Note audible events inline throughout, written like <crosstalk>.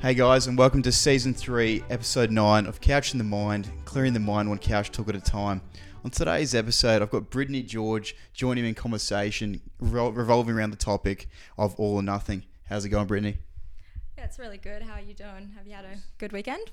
Hey guys, and welcome to season three, episode nine of Couch in the Mind, clearing the mind one couch talk at a time. On today's episode, I've got Brittany George joining me in conversation revol- revolving around the topic of all or nothing. How's it going, Brittany? Yeah, it's really good. How are you doing? Have you had a good weekend?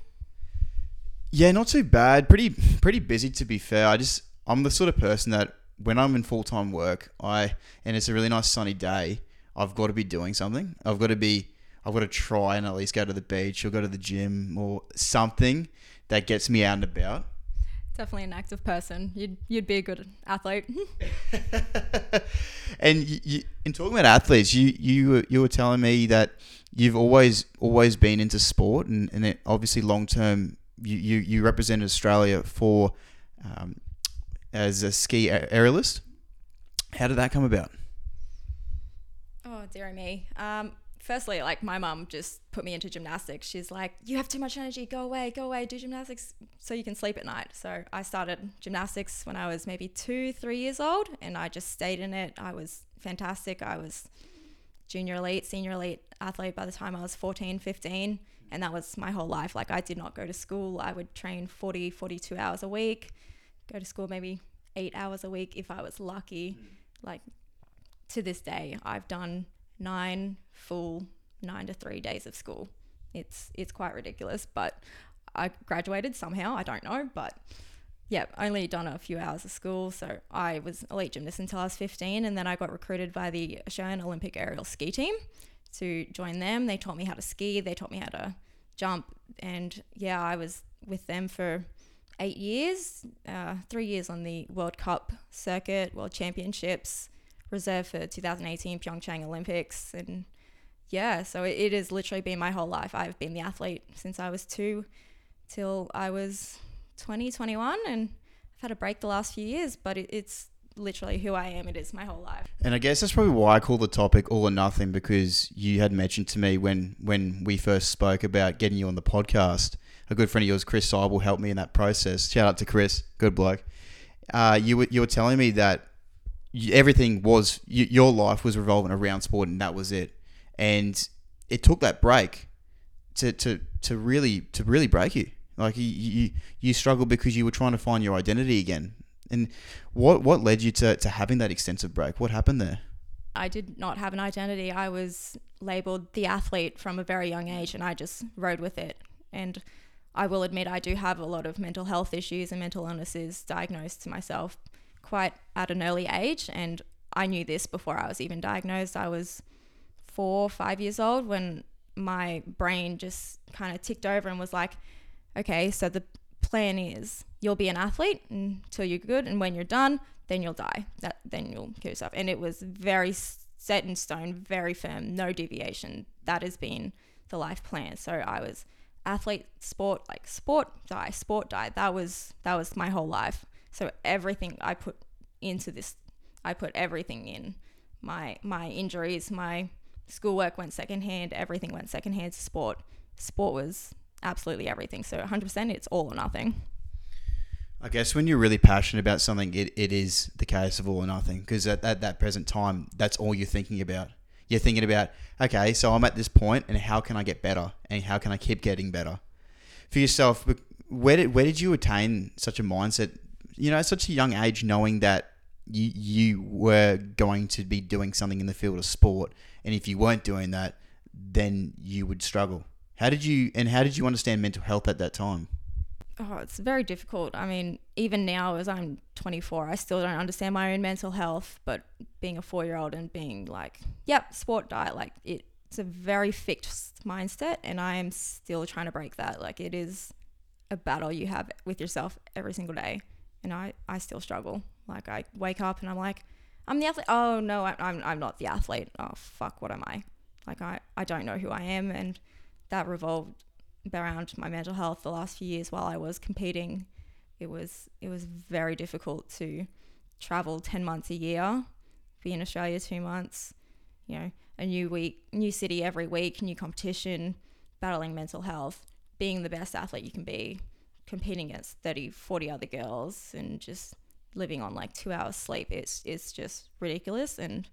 Yeah, not too bad. Pretty pretty busy to be fair. I just I'm the sort of person that when I'm in full time work, I and it's a really nice sunny day, I've got to be doing something. I've got to be I've got to try and at least go to the beach or go to the gym or something that gets me out and about. Definitely an active person. You'd you'd be a good athlete. <laughs> and you, you, in talking about athletes, you you were, you were telling me that you've always always been into sport, and, and it, obviously long term, you, you you represented Australia for um, as a ski aerialist. How did that come about? oh dear me. Um, firstly, like my mum just put me into gymnastics. She's like, "You have too much energy. Go away. Go away. Do gymnastics so you can sleep at night." So I started gymnastics when I was maybe two, three years old, and I just stayed in it. I was fantastic. I was junior elite, senior elite athlete by the time I was 14, 15. And that was my whole life. Like, I did not go to school. I would train 40, 42 hours a week, go to school maybe eight hours a week if I was lucky. Mm. Like, to this day, I've done nine full nine to three days of school. It's it's quite ridiculous, but I graduated somehow. I don't know, but yeah, only done a few hours of school. So I was elite gymnast until I was 15, and then I got recruited by the Australian Olympic aerial ski team to join them. They taught me how to ski, they taught me how to jump, and yeah, I was with them for eight years, uh, three years on the World Cup circuit, World Championships, reserve for 2018 Pyeongchang Olympics, and yeah, so it, it has literally been my whole life. I've been the athlete since I was two till I was 20, 21, and I've had a break the last few years, but it, it's literally who I am. It is my whole life. And I guess that's probably why I call the topic all or nothing because you had mentioned to me when when we first spoke about getting you on the podcast. A good friend of yours, Chris Seibel, helped me in that process. Shout out to Chris, good bloke. Uh, you were you were telling me that everything was you, your life was revolving around sport and that was it. And it took that break to, to, to really to really break you. Like you, you you struggled because you were trying to find your identity again. And what what led you to, to having that extensive break? What happened there? I did not have an identity. I was labeled the athlete from a very young age, and I just rode with it. And I will admit, I do have a lot of mental health issues and mental illnesses diagnosed to myself quite at an early age. And I knew this before I was even diagnosed. I was four, five years old when my brain just kind of ticked over and was like, okay, so the plan is you'll be an athlete until you're good, and when you're done, then you'll die. That then you'll kill yourself. And it was very set in stone, very firm, no deviation. That has been the life plan. So I was athlete, sport, like sport, die, sport, die. That was that was my whole life. So everything I put into this, I put everything in. My my injuries, my schoolwork went secondhand. Everything went secondhand to sport. Sport was absolutely everything. So 100%, it's all or nothing. I guess when you're really passionate about something, it, it is the case of all or nothing. Because at, at that present time, that's all you're thinking about. You're thinking about, okay, so I'm at this point, and how can I get better, and how can I keep getting better? For yourself, where did where did you attain such a mindset? You know, at such a young age, knowing that you you were going to be doing something in the field of sport, and if you weren't doing that, then you would struggle. How did you and how did you understand mental health at that time? oh, it's very difficult. I mean, even now, as I'm 24, I still don't understand my own mental health. But being a four year old and being like, yep, sport diet, like it, it's a very fixed mindset. And I am still trying to break that. Like, it is a battle you have with yourself every single day. And I, I still struggle. Like, I wake up and I'm like, I'm the athlete. Oh, no, I, I'm, I'm not the athlete. Oh, fuck, what am I? Like, I, I don't know who I am. And that revolved around my mental health the last few years while I was competing. It was it was very difficult to travel ten months a year, be in Australia two months, you know, a new week, new city every week, new competition, battling mental health, being the best athlete you can be, competing against 30, 40 other girls and just living on like two hours sleep. is it's just ridiculous and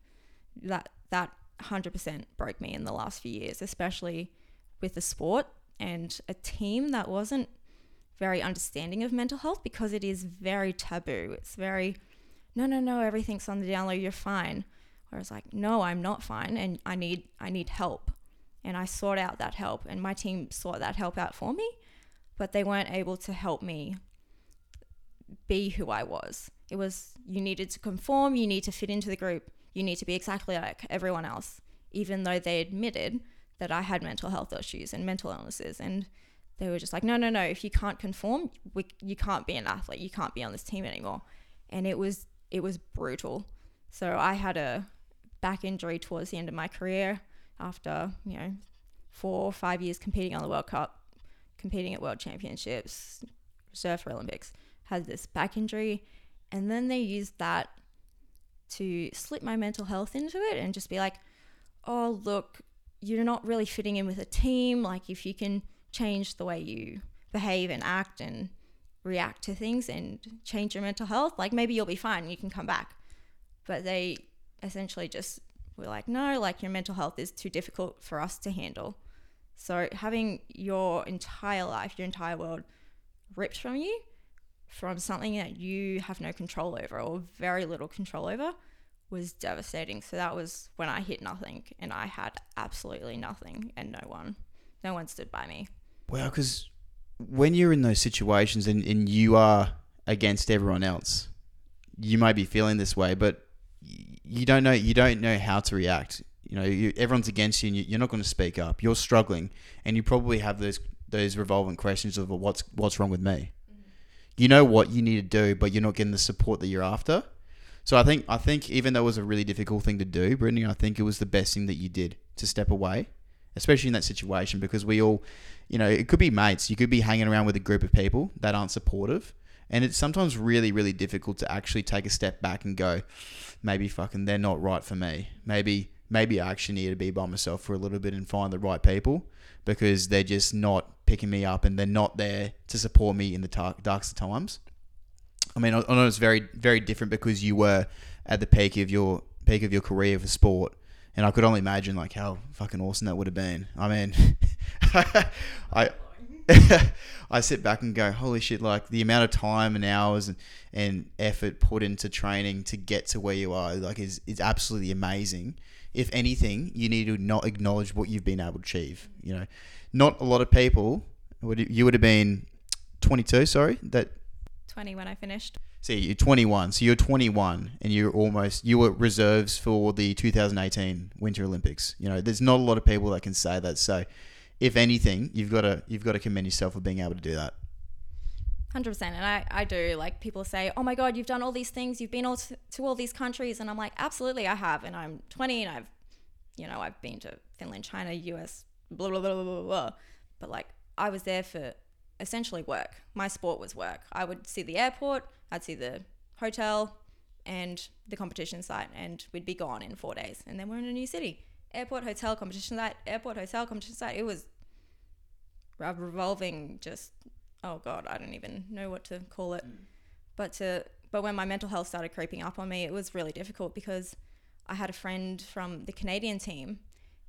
that that 100% broke me in the last few years, especially with a sport and a team that wasn't very understanding of mental health because it is very taboo. It's very, no, no, no, everything's on the down low, you're fine. Whereas like, no, I'm not fine and I need I need help. And I sought out that help and my team sought that help out for me, but they weren't able to help me be who I was. It was you needed to conform, you need to fit into the group, you need to be exactly like everyone else, even though they admitted that I had mental health issues and mental illnesses. And they were just like, no, no, no, if you can't conform, we, you can't be an athlete, you can't be on this team anymore. And it was it was brutal. So I had a back injury towards the end of my career after, you know, four or five years competing on the World Cup, competing at World Championships, reserve for Olympics, had this back injury. And then they used that to slip my mental health into it and just be like, oh, look, you're not really fitting in with a team. Like, if you can change the way you behave and act and react to things and change your mental health, like, maybe you'll be fine you can come back. But they essentially just were like, no, like, your mental health is too difficult for us to handle. So, having your entire life, your entire world ripped from you from something that you have no control over or very little control over was devastating. So that was when I hit nothing and I had absolutely nothing and no one, no one stood by me. Well, because when you're in those situations and, and you are against everyone else, you might be feeling this way, but you don't know you don't know how to react. You know, you, everyone's against you, and you, are not going to speak up. You're struggling, and you probably have those those revolving questions of what's what's wrong with me. You know what you need to do, but you're not getting the support that you're after. So I think I think even though it was a really difficult thing to do, Brittany, I think it was the best thing that you did to step away, especially in that situation because we all, you know, it could be mates. You could be hanging around with a group of people that aren't supportive, and it's sometimes really really difficult to actually take a step back and go, maybe fucking they're not right for me. Maybe maybe I actually need to be by myself for a little bit and find the right people because they're just not picking me up and they're not there to support me in the dark, darkest times. I mean, I know it's very, very different because you were at the peak of your peak of your career for sport, and I could only imagine like how fucking awesome that would have been. I mean, <laughs> I. <laughs> I sit back and go, holy shit! Like the amount of time and hours and, and effort put into training to get to where you are, like is is absolutely amazing. If anything, you need to not acknowledge what you've been able to achieve. You know, not a lot of people would you would have been twenty two. Sorry, that 20 when I finished. See, you're 21. So you're 21 and you're almost, you were reserves for the 2018 Winter Olympics. You know, there's not a lot of people that can say that. So if anything, you've got to, you've got to commend yourself for being able to do that. 100% and I, I do like people say oh my god you've done all these things you've been all to, to all these countries and i'm like absolutely i have and i'm 20 and i've you know i've been to finland china us blah blah blah blah blah, blah. but like i was there for essentially work. My sport was work. I would see the airport, I'd see the hotel and the competition site, and we'd be gone in four days. And then we're in a new city. Airport, hotel, competition site, airport, hotel, competition site. It was revolving just oh god, I don't even know what to call it. Mm. But to but when my mental health started creeping up on me, it was really difficult because I had a friend from the Canadian team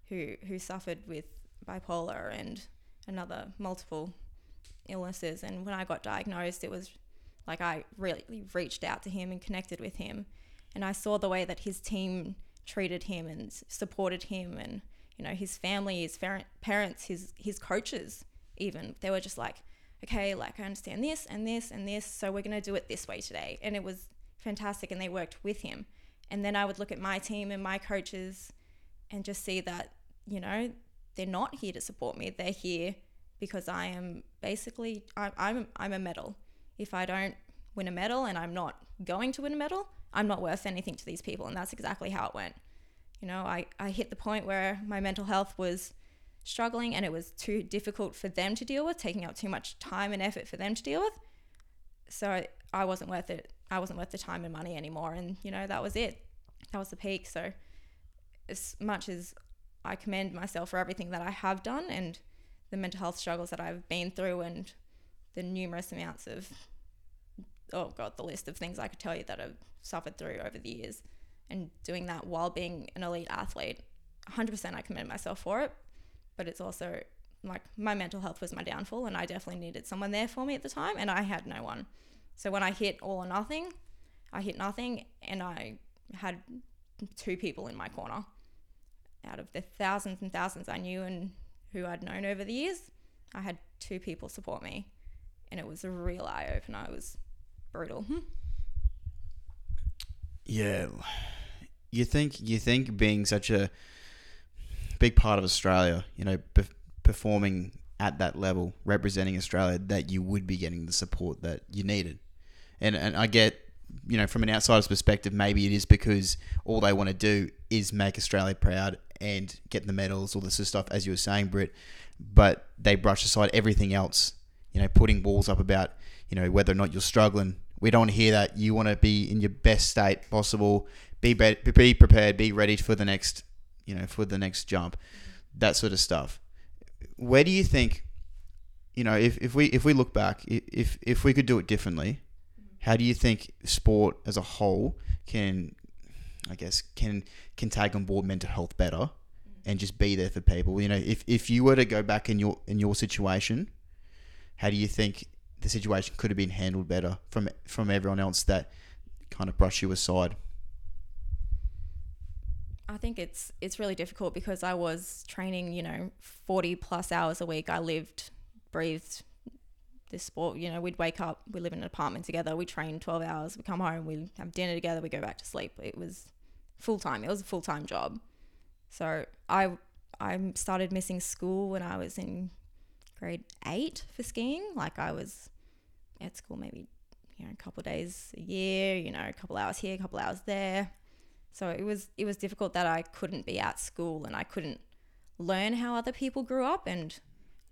who who suffered with bipolar and another multiple illnesses. And when I got diagnosed, it was like I really reached out to him and connected with him. And I saw the way that his team treated him and supported him and you know his family his parents his his coaches even they were just like okay like i understand this and this and this so we're going to do it this way today and it was fantastic and they worked with him and then i would look at my team and my coaches and just see that you know they're not here to support me they're here because I am basically I'm I'm I'm a medal. If I don't win a medal and I'm not going to win a medal, I'm not worth anything to these people, and that's exactly how it went. You know, I I hit the point where my mental health was struggling and it was too difficult for them to deal with, taking out too much time and effort for them to deal with. So I wasn't worth it. I wasn't worth the time and money anymore, and you know that was it. That was the peak. So as much as I commend myself for everything that I have done and the mental health struggles that I've been through and the numerous amounts of oh god the list of things I could tell you that I've suffered through over the years and doing that while being an elite athlete 100% I commend myself for it but it's also like my mental health was my downfall, and I definitely needed someone there for me at the time, and I had no one. So when I hit all or nothing, I hit nothing, and I had two people in my corner out of the thousands and thousands I knew and who I'd known over the years. I had two people support me, and it was a real eye opener. It was brutal. <laughs> Yeah, you think you think being such a big part of Australia, you know, performing at that level, representing Australia, that you would be getting the support that you needed. And and I get, you know, from an outsider's perspective, maybe it is because all they want to do is make Australia proud and get the medals, all this stuff, as you were saying, Britt. But they brush aside everything else, you know, putting walls up about, you know, whether or not you're struggling. We don't hear that. You want to be in your best state possible. Be, be prepared. Be ready for the next, you know, for the next jump. That sort of stuff. Where do you think, you know, if, if we if we look back, if if we could do it differently, how do you think sport as a whole can, I guess, can can take on board mental health better, and just be there for people? You know, if, if you were to go back in your in your situation, how do you think the situation could have been handled better from from everyone else that kind of brushed you aside? I think it's it's really difficult because I was training, you know, 40 plus hours a week. I lived, breathed this sport. You know, we'd wake up, we live in an apartment together, we train 12 hours, we come home, we have dinner together, we go back to sleep. It was full time. It was a full time job. So I I started missing school when I was in grade eight for skiing. Like I was at school maybe you know a couple days a year, you know, a couple hours here, a couple hours there. So it was it was difficult that I couldn't be at school and I couldn't learn how other people grew up and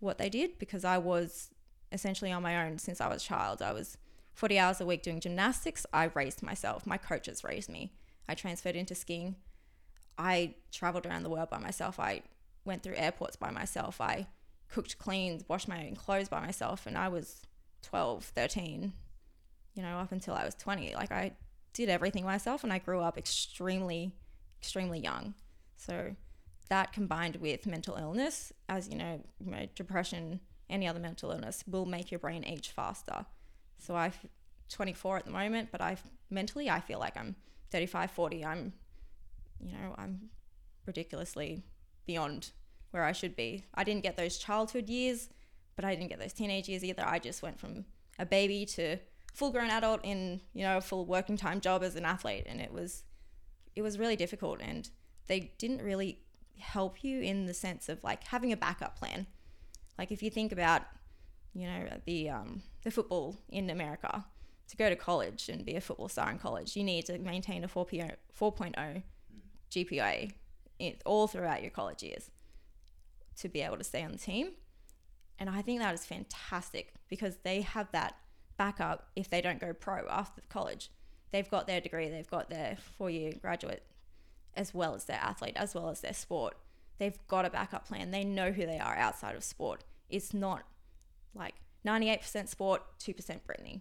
what they did because I was essentially on my own since I was a child. I was 40 hours a week doing gymnastics. I raised myself. My coaches raised me. I transferred into skiing. I traveled around the world by myself. I went through airports by myself. I cooked, cleaned, washed my own clothes by myself. And I was 12, 13, you know, up until I was 20. Like I did everything myself and I grew up extremely, extremely young. So that combined with mental illness, as you know, depression, any other mental illness, will make your brain age faster. So I'm 24 at the moment, but I mentally I feel like I'm 35, 40. I'm, you know, I'm ridiculously beyond where I should be. I didn't get those childhood years, but I didn't get those teenage years either. I just went from a baby to full grown adult in, you know, a full working time job as an athlete and it was it was really difficult and they didn't really help you in the sense of like having a backup plan. Like if you think about, you know, the um, the football in America, to go to college and be a football star in college, you need to maintain a 4.0, 4.0 GPA in, all throughout your college years to be able to stay on the team. And I think that is fantastic because they have that backup if they don't go pro after college. They've got their degree, they've got their four year graduate, as well as their athlete, as well as their sport. They've got a backup plan. They know who they are outside of sport. It's not like 98% sport, 2% Brittany.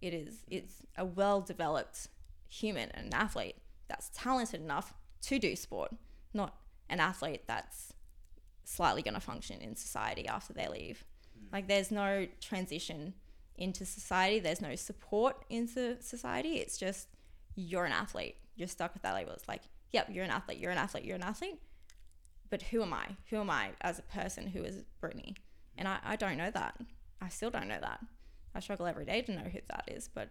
It is it's a well developed human and an athlete that's talented enough to do sport, not an athlete that's slightly going to function in society after they leave. Mm. Like there's no transition into society, there's no support into society. It's just you're an athlete. You're stuck with that label. It's like, yep, you're an athlete, you're an athlete, you're an athlete. But who am I? Who am I as a person who is Brittany? And I, I don't know that. I still don't know that. I struggle every day to know who that is, but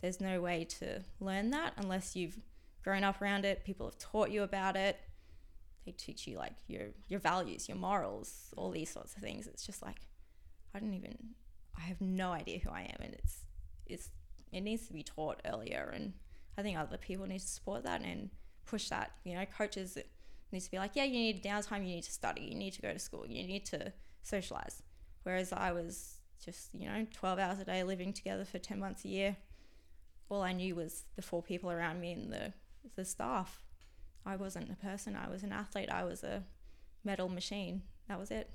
there's no way to learn that unless you've grown up around it. People have taught you about it. They teach you like your your values, your morals, all these sorts of things. It's just like I don't even I have no idea who I am and it's it's it needs to be taught earlier and I think other people need to support that and push that. You know, coaches need to be like, yeah, you need downtime, you need to study, you need to go to school, you need to socialize. Whereas I was just, you know, 12 hours a day living together for 10 months a year. All I knew was the four people around me and the, the staff. I wasn't a person, I was an athlete, I was a medal machine. That was it.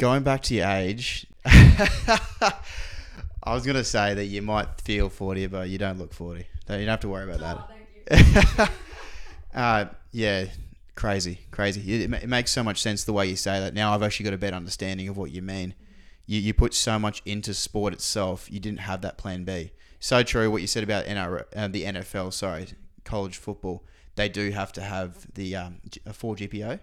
Going back to your age, <laughs> I was going to say that you might feel 40, but you don't look 40. You don't have to worry about that. Oh, <laughs> uh, yeah, Crazy, crazy. It, it makes so much sense the way you say that. Now I've actually got a better understanding of what you mean. You, you put so much into sport itself, you didn't have that plan B. So true what you said about NR, uh, the NFL, sorry, college football. They do have to have the um, a 4 GPA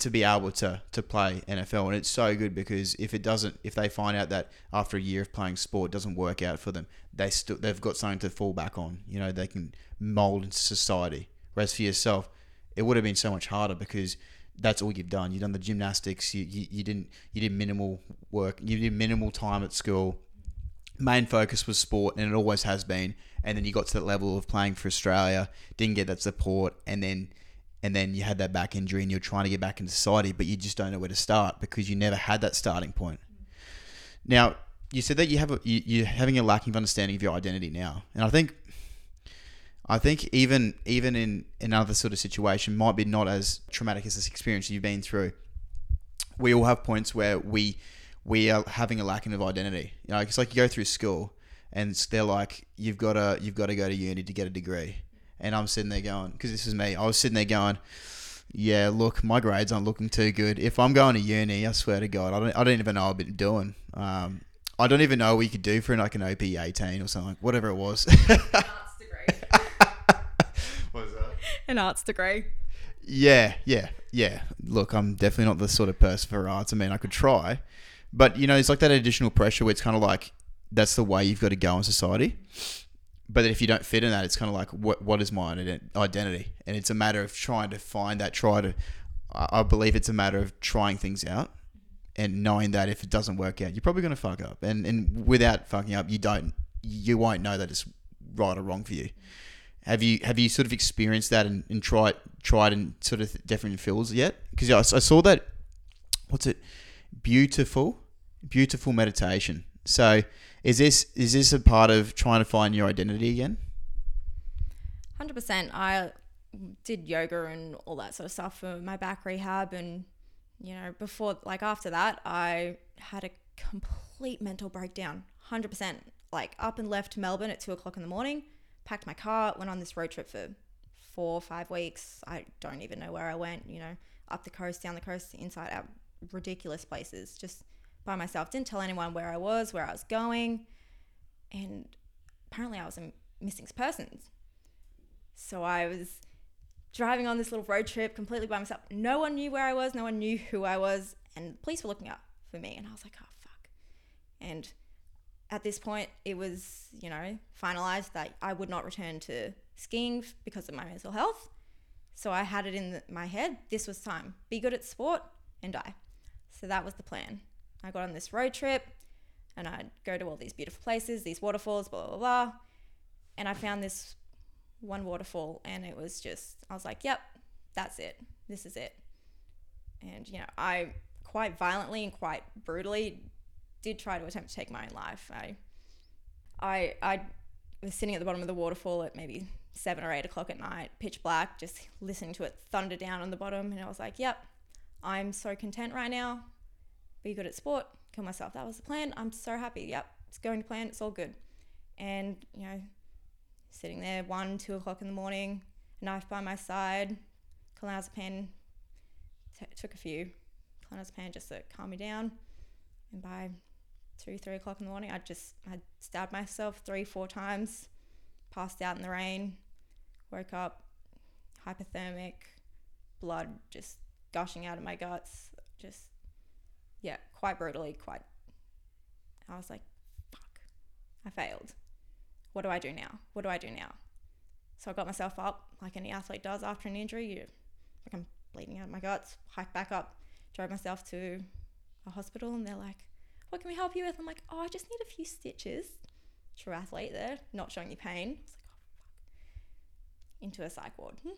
to be able to to play NFL, and it's so good because if it doesn't, if they find out that after a year of playing sport doesn't work out for them, they still they've got something to fall back on. You know, they can mold into society. Whereas for yourself, it would have been so much harder because that's all you've done. You've done the gymnastics. You, you, you didn't you did minimal work. You did minimal time at school. Main focus was sport, and it always has been. And then you got to that level of playing for Australia, didn't get that support, and then and then you had that back injury, and you're trying to get back into society, but you just don't know where to start because you never had that starting point. Now, you said that you have a, you, you're having a lacking of understanding of your identity now, and I think I think even even in another sort of situation might be not as traumatic as this experience you've been through. We all have points where we we are having a lacking of identity. You know, it's like you go through school and they're like, you've got to you've got to go to uni to get a degree, and I'm sitting there going, because this is me. I was sitting there going, yeah, look, my grades aren't looking too good. If I'm going to uni, I swear to God, I don't I don't even know what I've been doing. Um, I don't even know what you could do for an, like an OP 18 or something, whatever it was. Arts <laughs> degree. what was that? An arts degree. Yeah, yeah, yeah. Look, I'm definitely not the sort of person for arts. I mean, I could try, but you know, it's like that additional pressure where it's kind of like that's the way you've got to go in society. But if you don't fit in that, it's kind of like what what is my identity? And it's a matter of trying to find that. Try to. I believe it's a matter of trying things out and knowing that if it doesn't work out, you're probably going to fuck up. And and without fucking up, you don't you won't know that it's right or wrong for you. Have you have you sort of experienced that and, and tried tried in sort of different fields yet? Because I, I saw that what's it beautiful beautiful meditation. So is this is this a part of trying to find your identity again? Hundred percent. I did yoga and all that sort of stuff for my back rehab, and you know, before like after that, I had a complete mental breakdown. Hundred percent. Like up and left Melbourne at two o'clock in the morning, packed my car, went on this road trip for four or five weeks. I don't even know where I went. You know, up the coast, down the coast, inside out, ridiculous places, just by myself. Didn't tell anyone where I was, where I was going, and apparently I was a missing persons. So I was driving on this little road trip completely by myself. No one knew where I was, no one knew who I was, and the police were looking up for me. And I was like, oh, fuck. And at this point, it was, you know, finalized that I would not return to skiing because of my mental health. So I had it in the, my head this was time. Be good at sport and die. So that was the plan. I got on this road trip and I'd go to all these beautiful places, these waterfalls, blah, blah, blah. And I found this one waterfall and it was just, I was like, yep, that's it. This is it. And, you know, I quite violently and quite brutally did try to attempt to take my own life. I, I, I was sitting at the bottom of the waterfall at maybe seven or eight o'clock at night, pitch black, just listening to it thunder down on the bottom. And I was like, yep, I'm so content right now. Be good at sport, kill myself. That was the plan. I'm so happy. Yep, it's going to plan. It's all good. And, you know, sitting there one, two o'clock in the morning, knife by my side, clonazepam, t- took a few clonazepam just to calm me down. And by two, three o'clock in the morning, I just I stabbed myself three, four times, passed out in the rain, woke up hypothermic, blood just gushing out of my guts, just yeah, quite brutally, quite. I was like, fuck, I failed. What do I do now? What do I do now? So I got myself up like any athlete does after an injury. You, like I'm bleeding out of my guts, hiked back up, drove myself to a hospital, and they're like, what can we help you with? I'm like, oh, I just need a few stitches. True athlete there, not showing you pain. It's like, oh, fuck. Into a psych ward. Hmm.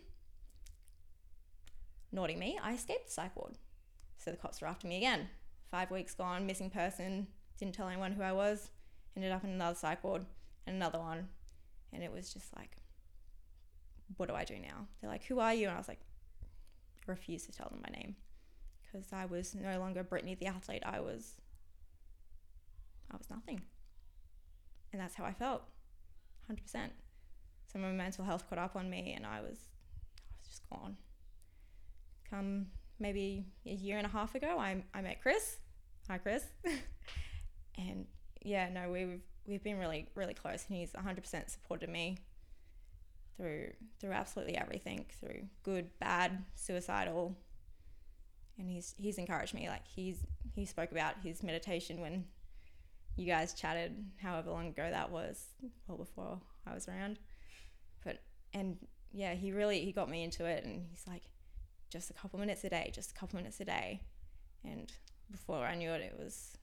Naughty me, I escaped the psych ward. So the cops were after me again. Five weeks gone, missing person, didn't tell anyone who I was. Ended up in another psych ward and another one. And it was just like, what do I do now? They're like, who are you? And I was like, I refused to tell them my name because I was no longer Brittany the athlete. I was, I was nothing. And that's how I felt, 100%. So my mental health caught up on me and I was, I was just gone. Come maybe a year and a half ago, I, I met Chris. Hi, Chris. <laughs> and yeah, no, we've we've been really really close, and he's 100% supported me through through absolutely everything, through good, bad, suicidal, and he's he's encouraged me. Like he's he spoke about his meditation when you guys chatted, however long ago that was, well before I was around. But and yeah, he really he got me into it, and he's like, just a couple minutes a day, just a couple minutes a day, and before I knew it, it was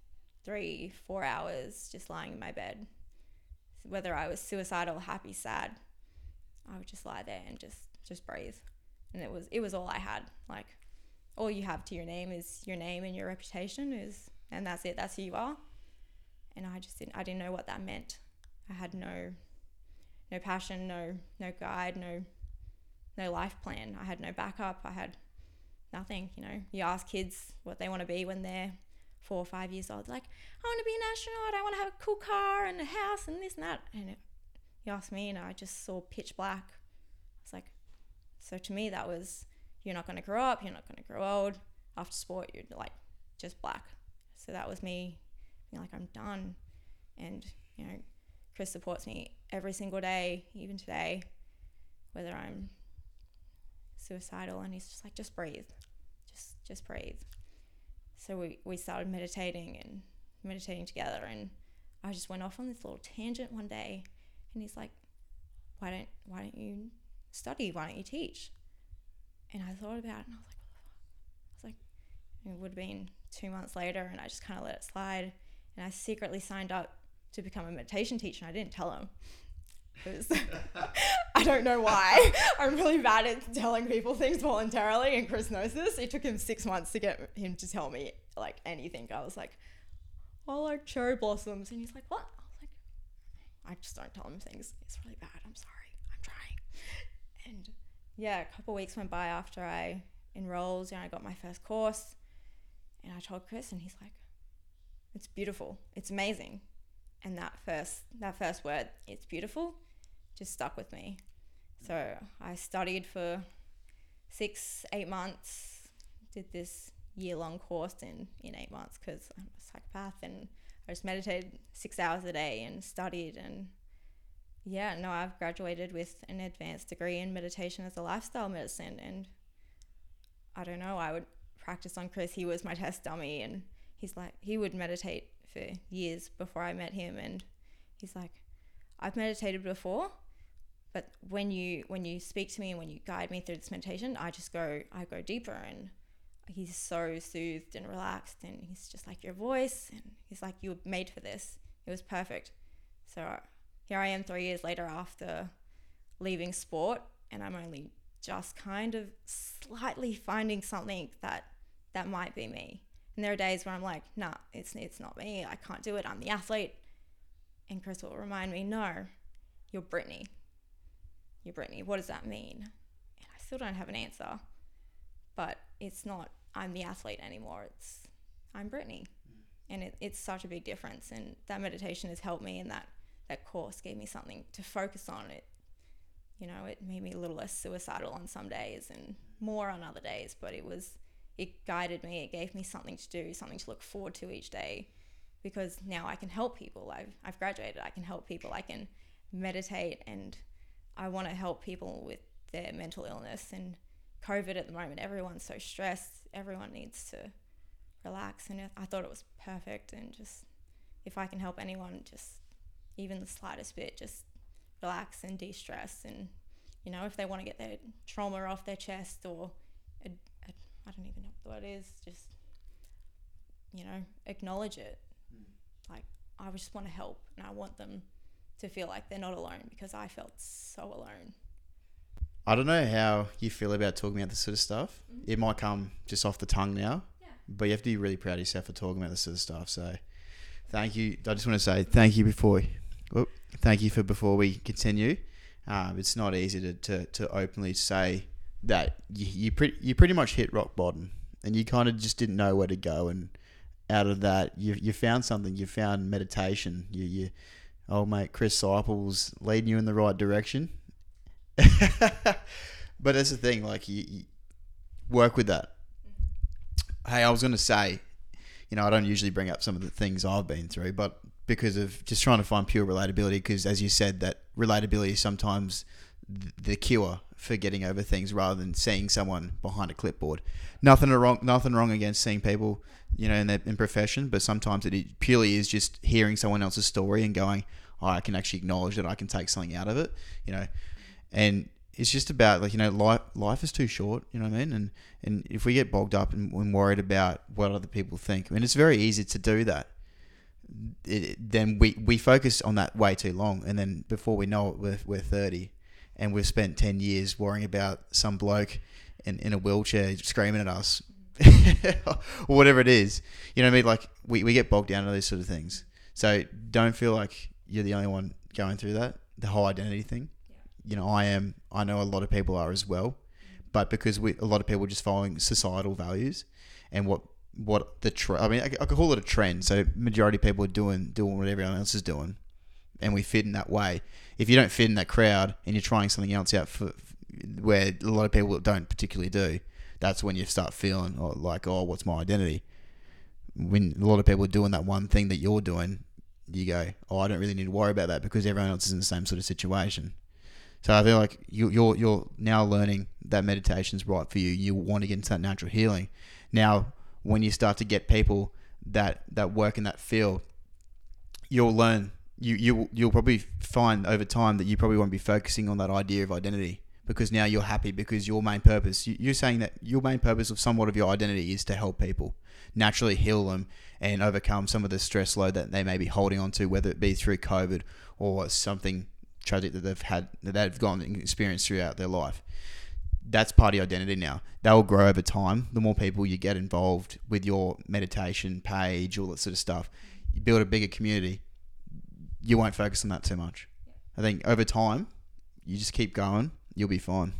three, four hours just lying in my bed. Whether I was suicidal, happy, sad, I would just lie there and just just breathe, and it was it was all I had. Like all you have to your name is your name and your reputation is, and that's it. That's who you are. And I just didn't I didn't know what that meant. I had no no passion, no no guide, no no life plan. I had no backup. I had nothing. You know, you ask kids what they want to be when they're four or five years old. Like, I want to be an astronaut. I want to have a cool car and a house and this and that. And it, you ask me, and I just saw pitch black. I was like, so to me, that was you're not going to grow up. You're not going to grow old. After sport, you're like just black. So that was me being like, I'm done. And you know, Chris supports me every single day, even today, whether I'm suicidal and he's just like just breathe just just breathe. So we, we started meditating and meditating together and i just went off on this little tangent one day and he's like why don't why don't you study? Why don't you teach? And i thought about it and i was like i was like it would have been two months later and i just kind of let it slide and i secretly signed up to become a meditation teacher and i didn't tell him. Because <laughs> I don't know why. <laughs> I'm really bad at telling people things voluntarily, and Chris knows this. It took him six months to get him to tell me like anything. I was like, "I like cherry blossoms," and he's like, "What?" I was like, "I just don't tell him things. It's really bad. I'm sorry. I'm trying." And yeah, a couple weeks went by after I enrolled and I got my first course, and I told Chris, and he's like, "It's beautiful. It's amazing." And that first that first word, "It's beautiful." just stuck with me. So I studied for six, eight months, did this year long course in, in eight months because I'm a psychopath and I just meditated six hours a day and studied and yeah, no, I've graduated with an advanced degree in meditation as a lifestyle medicine and I don't know, I would practice on Chris. He was my test dummy and he's like he would meditate for years before I met him and he's like, I've meditated before, but when you when you speak to me and when you guide me through this meditation i just go i go deeper and he's so soothed and relaxed and he's just like your voice and he's like you were made for this. It was perfect. So here i am three years later after leaving sport and i'm only just kind of slightly finding something that that might be me. And there are days where i'm like nah it's it's not me. I can't do it. I'm the athlete. And chris will remind me no you're brittany you're Brittany. What does that mean? And I still don't have an answer. But it's not, I'm the athlete anymore. It's, I'm Brittany. Mm. And it, it's such a big difference. And that meditation has helped me, and that, that course gave me something to focus on. It, you know, it made me a little less suicidal on some days and mm. more on other days. But it was, it guided me. It gave me something to do, something to look forward to each day because now I can help people. I've, I've graduated. I can help people. I can meditate and I want to help people with their mental illness and COVID at the moment. Everyone's so stressed. Everyone needs to relax, and I thought it was perfect. And just if I can help anyone, just even the slightest bit, just relax and de-stress. And you know, if they want to get their trauma off their chest, or I don't even know what the word is, just you know, acknowledge it. Mm. Like I just want to help, and I want them to feel like they're not alone because I felt so alone. I don't know how you feel about talking about this sort of stuff. Mm-hmm. It might come just off the tongue now, yeah. but you have to be really proud of yourself for talking about this sort of stuff. So, thank you. I just want to say thank you before. Whoop, thank you for before we continue. Um, it's not easy to, to, to openly say that you you pretty you pretty much hit rock bottom, and you kind of just didn't know where to go. And out of that, you you found something. You found meditation. You you old mate Chris Seipel's leading you in the right direction. <laughs> but that's the thing, like you, you, work with that. Mm-hmm. Hey, I was going to say, you know, I don't usually bring up some of the things I've been through, but because of just trying to find pure relatability, because as you said, that relatability is sometimes the cure for getting over things rather than seeing someone behind a clipboard. Nothing wrong, nothing wrong against seeing people, you know, in their in profession, but sometimes it purely is just hearing someone else's story and going, oh, I can actually acknowledge that I can take something out of it, you know, and it's just about like you know life life is too short you know what I mean? And and if we get bogged up and, and worried about what other people think I mean it's very easy to do that. It, then we we focus on that way too long and then before we know it we're, we're 30 and we've spent 10 years worrying about some bloke in, in a wheelchair screaming at us <laughs> or whatever it is. You know what I mean? Like we, we get bogged down to these sort of things. So don't feel like you're the only one going through that the whole identity thing. You know, I am. I know a lot of people are as well, but because we a lot of people are just following societal values and what what the tre- I mean, I, I could call it a trend. So majority of people are doing doing what everyone else is doing, and we fit in that way. If you don't fit in that crowd and you're trying something else out for where a lot of people don't particularly do, that's when you start feeling like, oh, what's my identity? When a lot of people are doing that one thing that you're doing, you go, oh, I don't really need to worry about that because everyone else is in the same sort of situation. So I feel like you, you're you're now learning that meditation's right for you. You want to get into that natural healing. Now, when you start to get people that that work in that field, you'll learn. You you you'll probably find over time that you probably won't be focusing on that idea of identity because now you're happy because your main purpose. You're saying that your main purpose of somewhat of your identity is to help people naturally heal them and overcome some of the stress load that they may be holding on to, whether it be through COVID or something tragic that they've had that they've gone and experienced throughout their life. That's part of your identity now. That will grow over time. The more people you get involved with your meditation page, all that sort of stuff, you build a bigger community. You won't focus on that too much. I think over time, you just keep going. You'll be fine.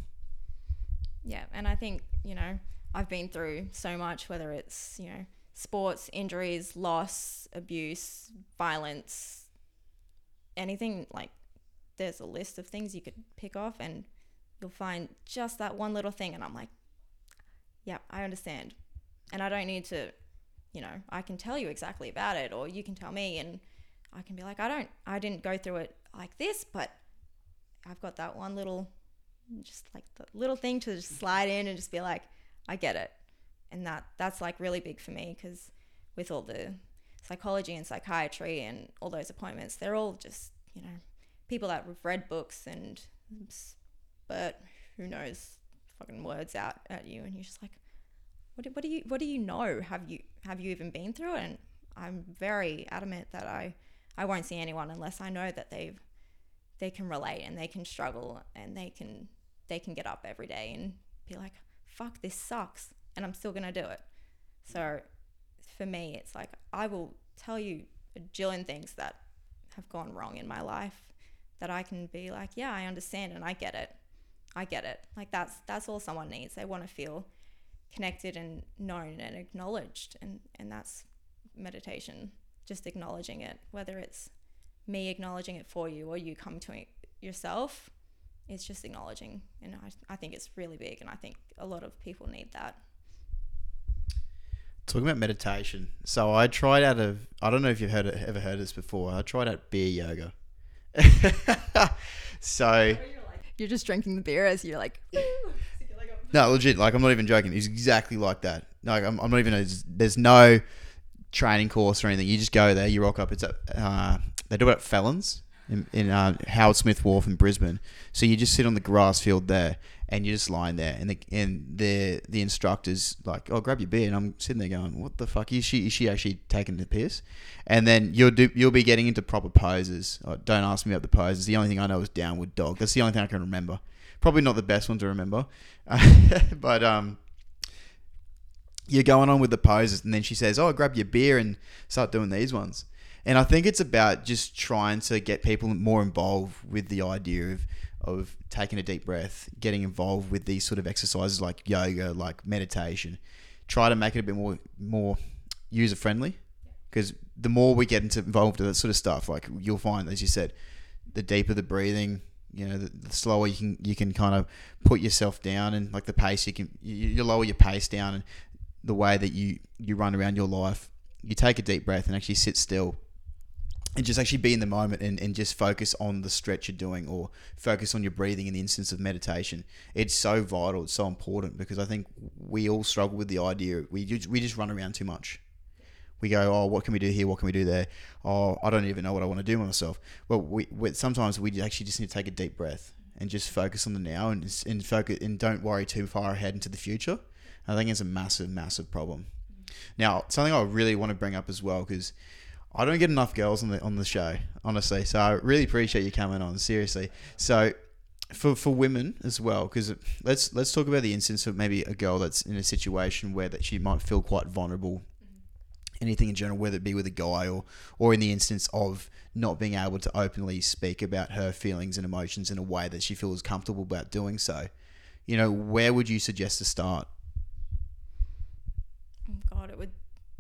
Yeah, and I think you know I've been through so much, whether it's you know sports injuries, loss, abuse, violence, anything like there's a list of things you could pick off and you'll find just that one little thing and I'm like, yeah, I understand. And I don't need to, you know, I can tell you exactly about it or you can tell me and I can be like, I don't I didn't go through it like this, but I've got that one little just like the little thing to just slide in and just be like, I get it. And that that's like really big for me because with all the psychology and psychiatry and all those appointments, they're all just, you know, people that have read books and but who knows fucking words out at you and you're just like what do, what do you what do you know have you have you even been through it and I'm very adamant that I I won't see anyone unless I know that they've they can relate and they can struggle and they can they can get up every day and be like fuck this sucks and I'm still going to do it so for me it's like I will tell you a jillion things that have gone wrong in my life that I can be like, yeah, I understand and I get it. I get it. Like that's that's all someone needs. They want to feel connected and known and acknowledged and and that's meditation. Just acknowledging it, whether it's me acknowledging it for you or you come to it yourself, it's just acknowledging. And I, I think it's really big and I think a lot of people need that. Talking about meditation. So I tried out of I don't know if you've heard ever heard this before. I tried out beer yoga. <laughs> so you're just drinking the beer as you're like. <laughs> no, legit. Like I'm not even joking. It's exactly like that. Like I'm, I'm not even. There's no training course or anything. You just go there. You rock up. It's at uh, they do it at Felons in, in uh, Howard Smith Wharf in Brisbane. So you just sit on the grass field there, and you're just lying there, and the and the the instructor's like, "Oh, grab your beer," and I'm sitting there going, "What the fuck is she? Is she actually taking the piss?" And then you'll do you'll be getting into proper poses. Oh, don't ask me about the poses. The only thing I know is downward dog. That's the only thing I can remember. Probably not the best one to remember, <laughs> but um. You're going on with the poses, and then she says, "Oh, grab your beer and start doing these ones." And I think it's about just trying to get people more involved with the idea of of taking a deep breath, getting involved with these sort of exercises like yoga, like meditation. Try to make it a bit more more user friendly, because the more we get into involved with that sort of stuff, like you'll find, as you said, the deeper the breathing, You know, the, the slower you can you can kind of put yourself down, and like the pace you can you, you lower your pace down, and the way that you you run around your life. You take a deep breath and actually sit still and just actually be in the moment and, and just focus on the stretch you're doing or focus on your breathing in the instance of meditation. It's so vital, it's so important because I think we all struggle with the idea we just, we just run around too much. We go, oh, what can we do here? What can we do there? Oh, I don't even know what I want to do with myself. Well, we, we sometimes we actually just need to take a deep breath and just focus on the now and and focus and don't worry too far ahead into the future. I think it's a massive, massive problem. Now, something I really want to bring up as well because I don't get enough girls on the on the show, honestly. So I really appreciate you coming on, seriously. So for for women as well, because let's let's talk about the instance of maybe a girl that's in a situation where that she might feel quite vulnerable. Anything in general, whether it be with a guy or or in the instance of not being able to openly speak about her feelings and emotions in a way that she feels comfortable about doing so. You know, where would you suggest to start? God, it would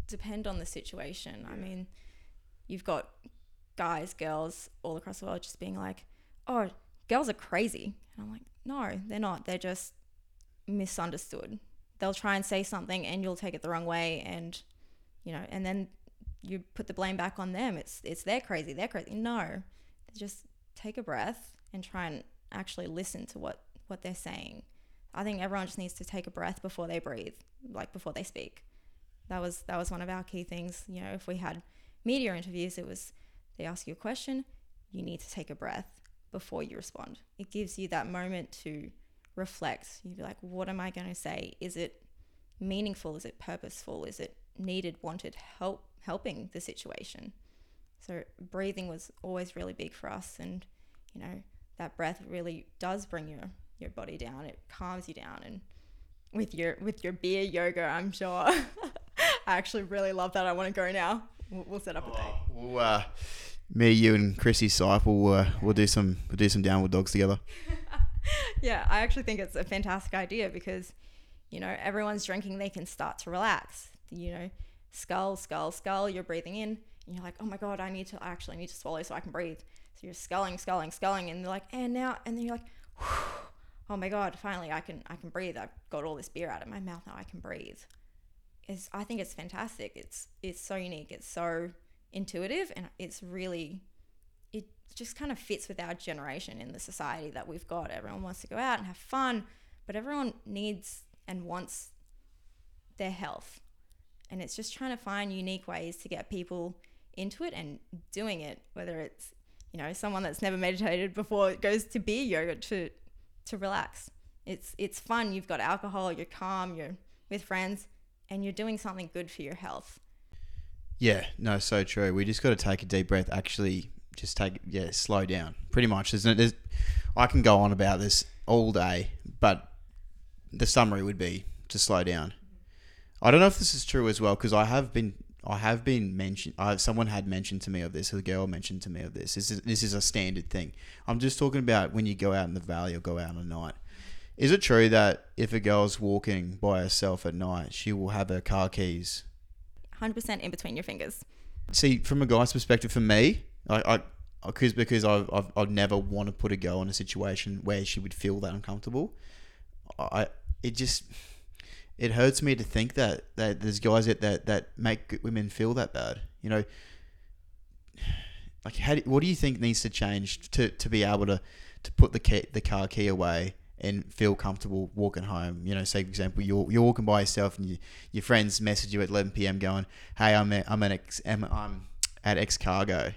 depend on the situation. I mean, you've got guys, girls all across the world just being like, oh, girls are crazy. And I'm like, no, they're not. They're just misunderstood. They'll try and say something and you'll take it the wrong way and you know, and then you put the blame back on them. It's it's they're crazy. They're crazy. No. Just take a breath and try and actually listen to what what they're saying. I think everyone just needs to take a breath before they breathe, like before they speak. That was that was one of our key things. You know, if we had media interviews, it was they ask you a question, you need to take a breath before you respond. It gives you that moment to reflect. You'd be like, what am I going to say? Is it meaningful? Is it purposeful? Is it needed, wanted help helping the situation? So breathing was always really big for us and you know, that breath really does bring your your body down. It calms you down and with your with your beer yoga, I'm sure. <laughs> I actually really love that. I want to go now. We'll, we'll set up a date. Oh, we'll, uh, me, you, and Chrissy Sype will uh, we'll do some we'll do some downward dogs together. <laughs> yeah, I actually think it's a fantastic idea because you know everyone's drinking, they can start to relax. You know, skull, skull, skull. You're breathing in, and you're like, oh my god, I need to I actually need to swallow so I can breathe. So you're sculling, sculling, sculling, and they're like, and now, and then you're like, oh my god, finally I can I can breathe. I've got all this beer out of my mouth now. I can breathe I think it's fantastic. It's it's so unique. It's so intuitive and it's really it just kind of fits with our generation in the society that we've got. Everyone wants to go out and have fun, but everyone needs and wants their health. And it's just trying to find unique ways to get people into it and doing it, whether it's, you know, someone that's never meditated before goes to beer yoga to to relax. It's it's fun. You've got alcohol, you're calm, you're with friends and you're doing something good for your health. Yeah, no, so true. We just got to take a deep breath. Actually, just take yeah, slow down. Pretty much, there's, there's I can go on about this all day, but the summary would be to slow down. I don't know if this is true as well because I have been I have been mentioned. Someone had mentioned to me of this. A girl mentioned to me of this. This is this is a standard thing. I'm just talking about when you go out in the valley or go out on a night. Is it true that if a girl's walking by herself at night, she will have her car keys? 100% in between your fingers. See, from a guy's perspective, for me, I, I because because I've, I've I'd never want to put a girl in a situation where she would feel that uncomfortable. I it just it hurts me to think that that there's guys that that, that make women feel that bad. You know, like how do, what do you think needs to change to, to be able to to put the key, the car key away and feel comfortable walking home. You know, say for example, you're, you're walking by yourself and you, your friends message you at 11 p.m. going, "Hey, I'm at, I'm at X, I'm, I'm at X Cargo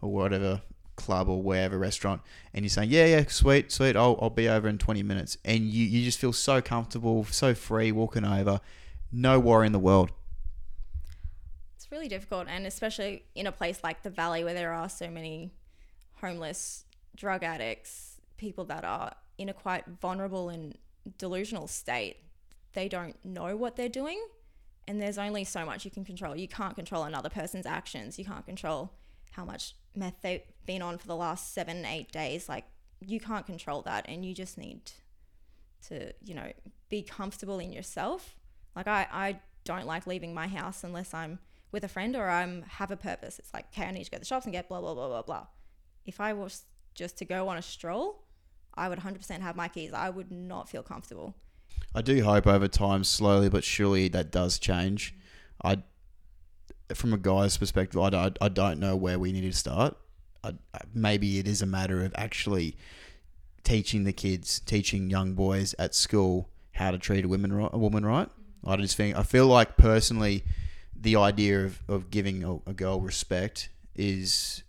or whatever club or wherever restaurant," and you're saying, "Yeah, yeah, sweet, sweet, I'll, I'll be over in 20 minutes," and you, you just feel so comfortable, so free walking over, no worry in the world. It's really difficult, and especially in a place like the Valley where there are so many homeless, drug addicts, people that are in a quite vulnerable and delusional state. They don't know what they're doing, and there's only so much you can control. You can't control another person's actions. You can't control how much meth they've been on for the last seven, eight days. Like, you can't control that, and you just need to, you know, be comfortable in yourself. Like, I, I don't like leaving my house unless I'm with a friend or I'm have a purpose. It's like, okay, I need to go to the shops and get blah blah blah blah blah. If I was just to go on a stroll, I would 100% have my keys. I would not feel comfortable. I do hope over time, slowly but surely, that does change. I, from a guy's perspective, I, I, I don't know where we need to start. I, maybe it is a matter of actually teaching the kids, teaching young boys at school how to treat a woman right, a woman right. Mm-hmm. I just think I feel like personally, the idea of, of giving a, a girl respect is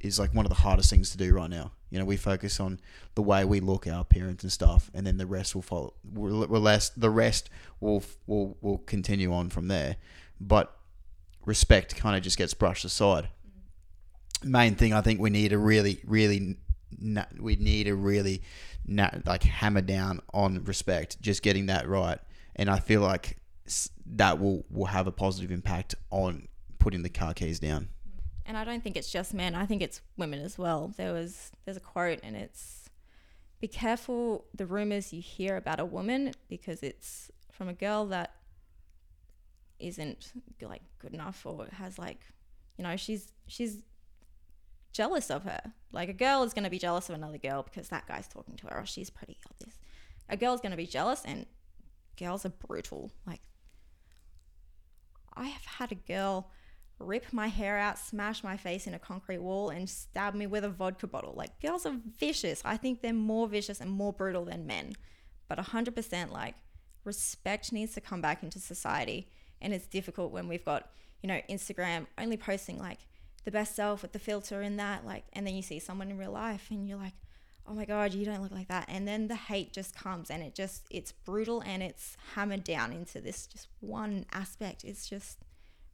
is like one of the hardest things to do right now. You know, we focus on the way we look, our appearance and stuff, and then the rest will follow. We're less, the rest will will will continue on from there. But respect kind of just gets brushed aside. Main thing I think we need to really, really, we need to really, like hammer down on respect, just getting that right. And I feel like that will will have a positive impact on putting the car keys down and I don't think it's just men. I think it's women as well. There was there's a quote, and it's be careful the rumors you hear about a woman because it's from a girl that isn't like good enough or has like you know she's she's jealous of her like a girl is going to be jealous of another girl because that guy's talking to her or she's pretty or this a girl's going to be jealous and girls are brutal like i have had a girl rip my hair out, smash my face in a concrete wall, and stab me with a vodka bottle. Like, girls are vicious. I think they're more vicious and more brutal than men. But 100%, like, respect needs to come back into society. And it's difficult when we've got, you know, Instagram only posting like the best self with the filter in that. Like, and then you see someone in real life and you're like, oh my God, you don't look like that. And then the hate just comes and it just, it's brutal and it's hammered down into this just one aspect. It's just,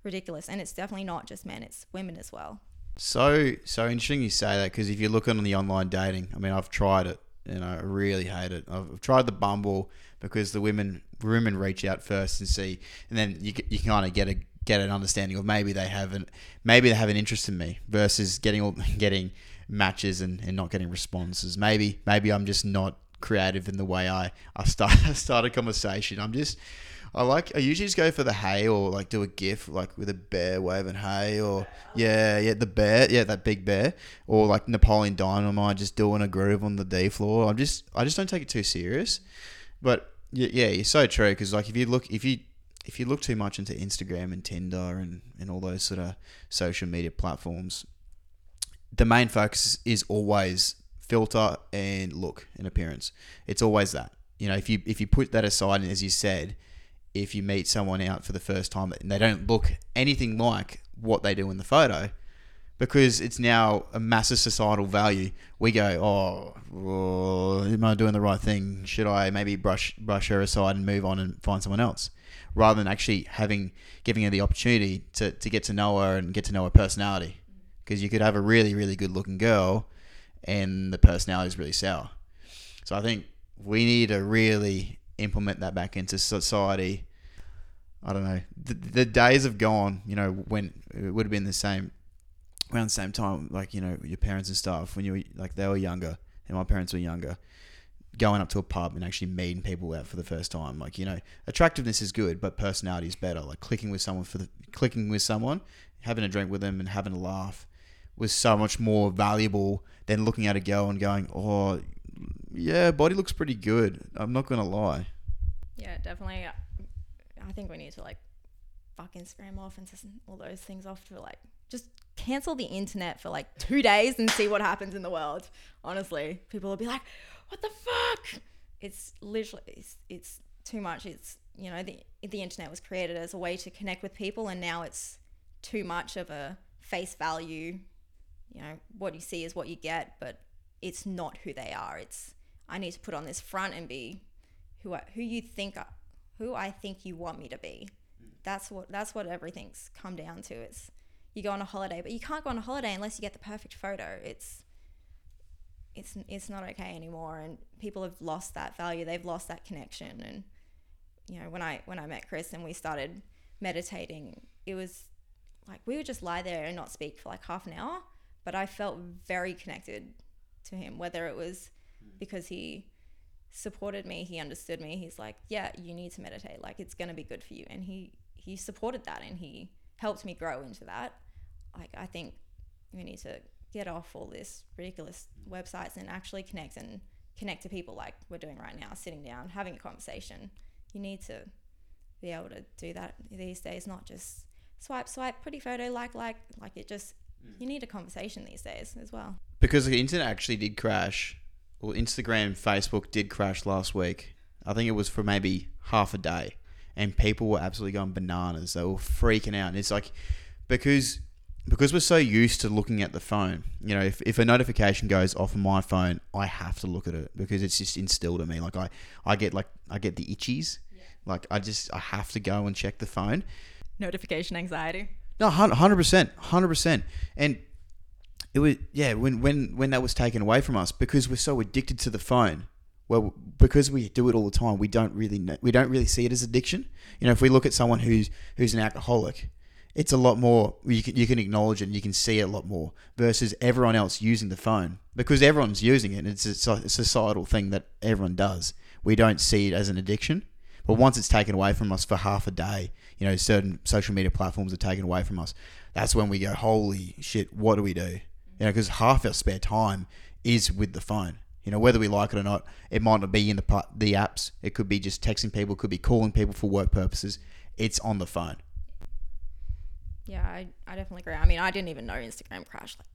ridiculous. And it's definitely not just men; it's women as well. So so interesting you say that because if you're looking on the online dating, I mean, I've tried it and I really hate it. I've tried the Bumble because the women women reach out first and see, and then you you kind of get a get an understanding of maybe they haven't maybe they have an interest in me versus getting all <laughs> getting matches and, and not getting responses. Maybe maybe I'm just not creative in the way I I start <laughs> start a conversation. I'm just I like. I usually just go for the hay or like do a gif like with a bear waving hay or yeah, yeah, the bear, yeah, that big bear or like Napoleon Dynamite just doing a groove on the D floor. I'm just, I just don't take it too serious. But yeah, yeah, you're so true because like if you look, if you if you look too much into Instagram and Tinder and and all those sort of social media platforms, the main focus is always filter and look and appearance. It's always that. You know, if you if you put that aside and as you said if you meet someone out for the first time and they don't look anything like what they do in the photo because it's now a massive societal value. We go, oh, am I doing the right thing? Should I maybe brush brush her aside and move on and find someone else, rather than actually having giving her the opportunity to, to get to know her and get to know her personality? Because you could have a really really good looking girl, and the personality is really sour. So I think we need to really implement that back into society. I don't know. The, the days have gone, you know, when it would have been the same around the same time, like, you know, your parents and stuff, when you were like, they were younger and my parents were younger, going up to a pub and actually meeting people out for the first time. Like, you know, attractiveness is good, but personality is better. Like clicking with someone for the clicking with someone, having a drink with them and having a laugh was so much more valuable than looking at a girl and going, oh, yeah, body looks pretty good. I'm not gonna lie. Yeah, definitely. I think we need to like fuck Instagram off and all those things off for like just cancel the internet for like two days and see what happens in the world. Honestly, people will be like, "What the fuck?" It's literally it's, it's too much. It's you know the the internet was created as a way to connect with people, and now it's too much of a face value. You know what you see is what you get, but it's not who they are. It's I need to put on this front and be who I, who you think who I think you want me to be. That's what that's what everything's come down to. It's you go on a holiday, but you can't go on a holiday unless you get the perfect photo. It's it's it's not okay anymore and people have lost that value. They've lost that connection and you know, when I when I met Chris and we started meditating, it was like we would just lie there and not speak for like half an hour, but I felt very connected to him whether it was hmm. because he supported me he understood me he's like yeah you need to meditate like it's going to be good for you. And he he supported that and he helped me grow into that. Like i think we need to get off all this ridiculous hmm. websites and actually connect and connect to people like we're doing right now, sitting down, having a conversation. You need to be able to do that these days, not just swipe, swipe, pretty photo, like, like, like it just, hmm. you need a conversation these days as well. Because the internet actually did crash, Well, Instagram, Facebook did crash last week. I think it was for maybe half a day, and people were absolutely going bananas. They were freaking out. And it's like because because we're so used to looking at the phone. You know, if, if a notification goes off of my phone, I have to look at it because it's just instilled in me. Like I, I get like I get the itchies. Like I just I have to go and check the phone. Notification anxiety. No, hundred percent, hundred percent. And it was yeah when when when that was taken away from us because we're so addicted to the phone. Well, because we do it all the time, we don't really know, we don't really see it as addiction. You know, if we look at someone who's who's an alcoholic, it's a lot more you can you can acknowledge it and you can see it a lot more versus everyone else using the phone because everyone's using it. and It's a societal thing that everyone does. We don't see it as an addiction, but once it's taken away from us for half a day, you know, certain social media platforms are taken away from us. That's when we go, holy shit, what do we do? You know, because half our spare time is with the phone. You know, whether we like it or not, it might not be in the the apps. It could be just texting people. Could be calling people for work purposes. It's on the phone. Yeah, I, I definitely agree. I mean, I didn't even know Instagram crashed. Like,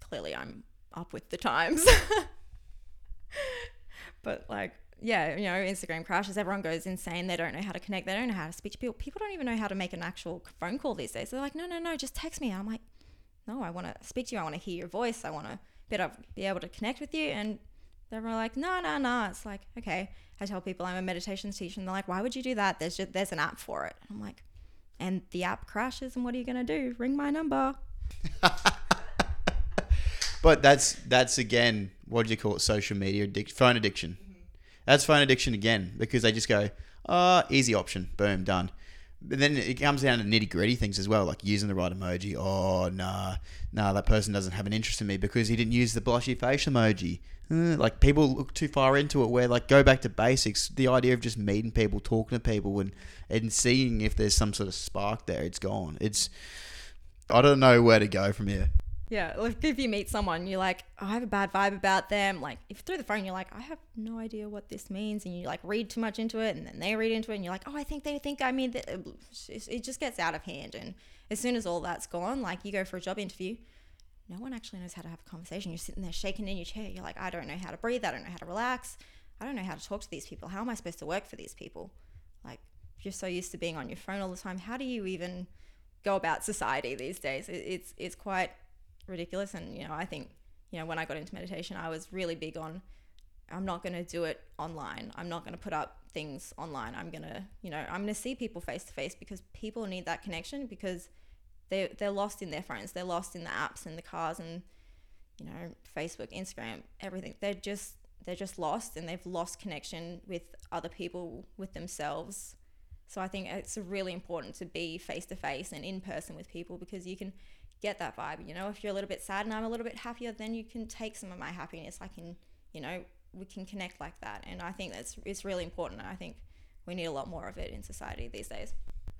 clearly, I'm up with the times. <laughs> but like, yeah, you know, Instagram crashes. Everyone goes insane. They don't know how to connect. They don't know how to speak to people. People don't even know how to make an actual phone call these days. They're like, no, no, no, just text me. I'm like, no, I want to speak to you. I want to hear your voice. I want to better be able to connect with you. And they're like, no, no, no. It's like, okay. I tell people I'm a meditation teacher, and they're like, why would you do that? There's just there's an app for it. And I'm like, and the app crashes, and what are you gonna do? Ring my number. <laughs> but that's that's again, what do you call it? Social media addiction, phone addiction. Mm-hmm. That's phone addiction again because they just go, uh, easy option, boom, done. But then it comes down to nitty gritty things as well, like using the right emoji. Oh, nah, nah, that person doesn't have an interest in me because he didn't use the blushy face emoji. Uh, like people look too far into it, where like go back to basics. The idea of just meeting people, talking to people, and and seeing if there's some sort of spark there, it's gone. It's I don't know where to go from here. Yeah, like if you meet someone, you're like, oh, I have a bad vibe about them. Like, if through the phone, you're like, I have no idea what this means, and you like read too much into it, and then they read into it, and you're like, oh, I think they think I mean that. It just gets out of hand, and as soon as all that's gone, like you go for a job interview, no one actually knows how to have a conversation. You're sitting there shaking in your chair. You're like, I don't know how to breathe. I don't know how to relax. I don't know how to talk to these people. How am I supposed to work for these people? Like, you're so used to being on your phone all the time. How do you even go about society these days? It's it's quite ridiculous. And, you know, I think, you know, when I got into meditation, I was really big on I'm not going to do it online. I'm not going to put up things online. I'm going to, you know, I'm going to see people face to face because people need that connection because they they're lost in their phones. They're lost in the apps and the cars and you know, Facebook, Instagram, everything. They're just they're just lost and they've lost connection with other people, with themselves. So I think it's really important to be face to face and in person with people because you can get that vibe. You know, if you're a little bit sad and I'm a little bit happier, then you can take some of my happiness. I can, you know, we can connect like that. And I think that's it's really important. I think we need a lot more of it in society these days.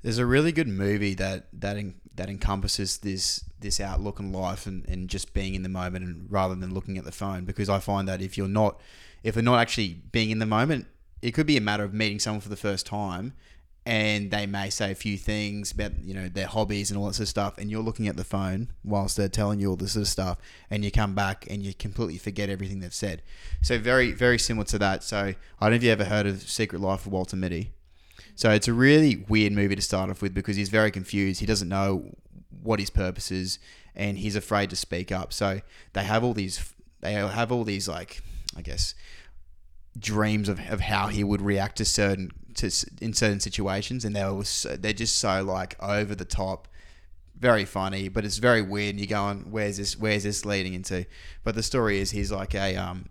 There's a really good movie that that en- that encompasses this this outlook on life and, and just being in the moment and rather than looking at the phone because I find that if you're not if you're not actually being in the moment, it could be a matter of meeting someone for the first time and they may say a few things about you know their hobbies and all that sort of stuff and you're looking at the phone whilst they're telling you all this sort of stuff and you come back and you completely forget everything they've said. So very very similar to that. So i don't know if you ever heard of secret life of walter mitty. So it's a really weird movie to start off with because he's very confused. He doesn't know what his purpose is and he's afraid to speak up. So they have all these they have all these like i guess dreams of, of how he would react to certain to in certain situations, and they were so, they're just so like over the top, very funny, but it's very weird. And you're going, where's this? Where's this leading into? But the story is he's like a um,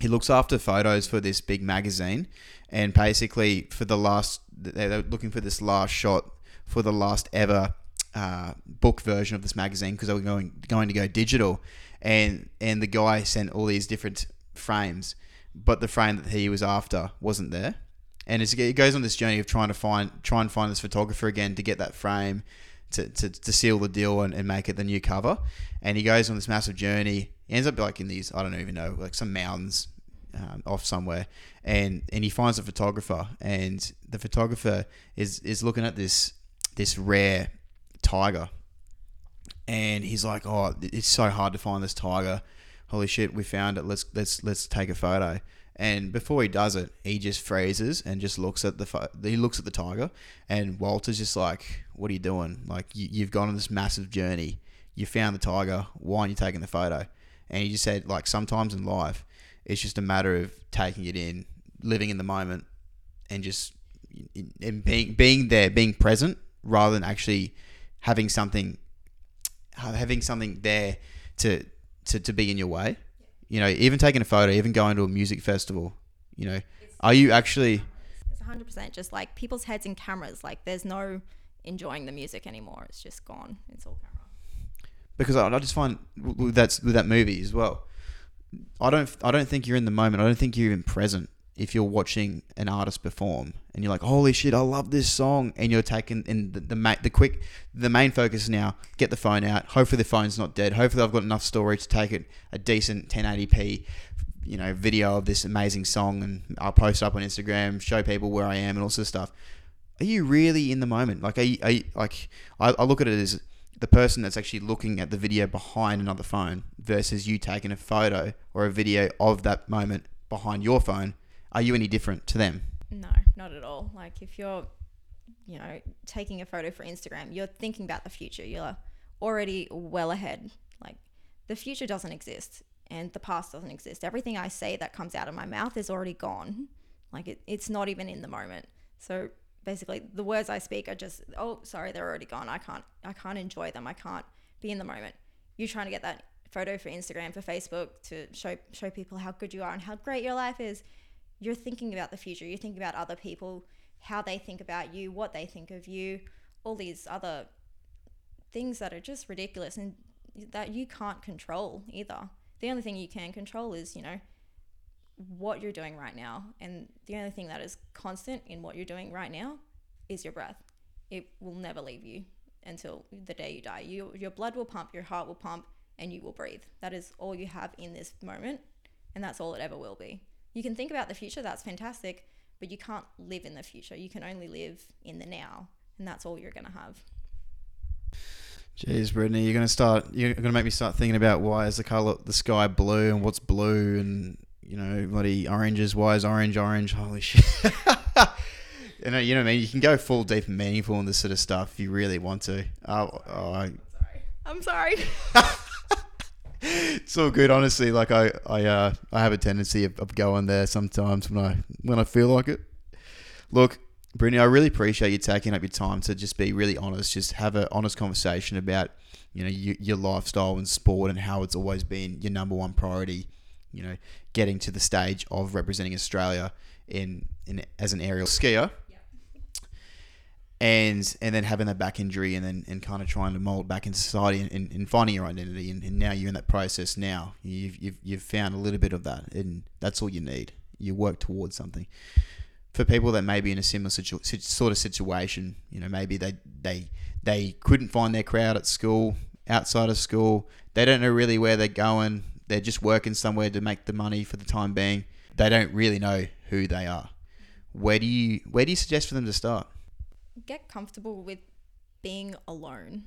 he looks after photos for this big magazine, and basically for the last they're looking for this last shot for the last ever uh, book version of this magazine because they were going going to go digital, and and the guy sent all these different frames, but the frame that he was after wasn't there and it goes on this journey of trying to find try and find this photographer again to get that frame to, to, to seal the deal and, and make it the new cover and he goes on this massive journey he ends up like in these I don't even know like some mountains um, off somewhere, and and he finds a photographer, and the photographer is is looking at this this rare tiger, and he's like, "Oh, it's so hard to find this tiger. Holy shit, we found it. Let's let's let's take a photo." And before he does it, he just freezes and just looks at the he looks at the tiger, and Walter's just like, "What are you doing? Like you, you've gone on this massive journey. You found the tiger. Why aren't you taking the photo?" And he just said, like sometimes in life, it's just a matter of taking it in, living in the moment, and just and being being there, being present, rather than actually having something having something there to to, to be in your way. You know, even taking a photo, even going to a music festival. You know, are you actually? It's 100% just like people's heads in cameras. Like there's no enjoying the music anymore. It's just gone. It's all camera. Because I, I just find with that with that movie as well. I don't I don't think you're in the moment. I don't think you're even present if you're watching an artist perform and you're like, holy shit, I love this song, and you're taking in the the, the quick the main focus now. Get the phone out. Hopefully the phone's not dead. Hopefully I've got enough storage to take it a decent 1080p, you know, video of this amazing song, and I'll post up on Instagram, show people where I am, and all sorts of stuff. Are you really in the moment? Like, are you, are you like I, I look at it as the person that's actually looking at the video behind another phone versus you taking a photo or a video of that moment behind your phone are you any different to them? No, not at all. Like if you're, you know, taking a photo for Instagram, you're thinking about the future. You're already well ahead. Like the future doesn't exist and the past doesn't exist. Everything I say that comes out of my mouth is already gone. Like it, it's not even in the moment. So basically the words I speak are just, oh, sorry, they're already gone. I can't, I can't enjoy them. I can't be in the moment. You're trying to get that photo for Instagram, for Facebook to show, show people how good you are and how great your life is you're thinking about the future, you're thinking about other people, how they think about you, what they think of you, all these other things that are just ridiculous and that you can't control either. The only thing you can control is, you know, what you're doing right now. And the only thing that is constant in what you're doing right now is your breath. It will never leave you until the day you die. You, your blood will pump, your heart will pump, and you will breathe. That is all you have in this moment, and that's all it ever will be you can think about the future, that's fantastic, but you can't live in the future. You can only live in the now, and that's all you're going to have. Jeez, Brittany, you're gonna start. You're gonna make me start thinking about why is the color the sky blue and what's blue and you know bloody oranges. Why is orange orange? Holy <laughs> shit! you know, you know what I mean. You can go full deep and meaningful in this sort of stuff if you really want to. Oh, oh I, I'm sorry. <laughs> it's all good, honestly. Like I, I, uh, I have a tendency of, of going there sometimes when I when I feel like it. Look, Brittany, I really appreciate you taking up your time to just be really honest, just have an honest conversation about you know your, your lifestyle and sport and how it's always been your number one priority. You know, getting to the stage of representing Australia in in as an aerial skier and and then having that back injury and then and kind of trying to mold back into society and, and, and finding your identity and, and, now you're in that process now. You've, you've, you've found a little bit of that and that's all you need. You work towards something. For people that may be in a similar situ- sort of situation you know maybe they they they couldn't find their crowd at school outside of school. They don't know really where they're going. They're just working somewhere to make the money for the time being. They don't really know who they are. Where do you where do you suggest for them to start get comfortable with being alone.